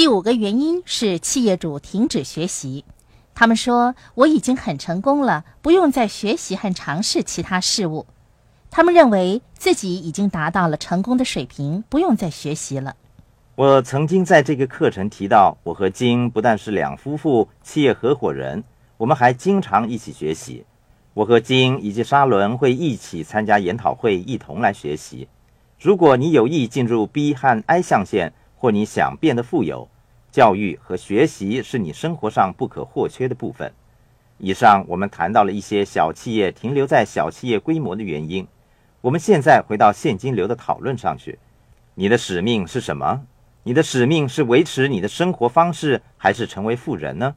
第五个原因是企业主停止学习。他们说：“我已经很成功了，不用再学习和尝试其他事物。”他们认为自己已经达到了成功的水平，不用再学习了。我曾经在这个课程提到，我和金不但是两夫妇企业合伙人，我们还经常一起学习。我和金以及沙伦会一起参加研讨会，一同来学习。如果你有意进入 B 和 I 象限，或你想变得富有，教育和学习是你生活上不可或缺的部分。以上我们谈到了一些小企业停留在小企业规模的原因。我们现在回到现金流的讨论上去。你的使命是什么？你的使命是维持你的生活方式，还是成为富人呢？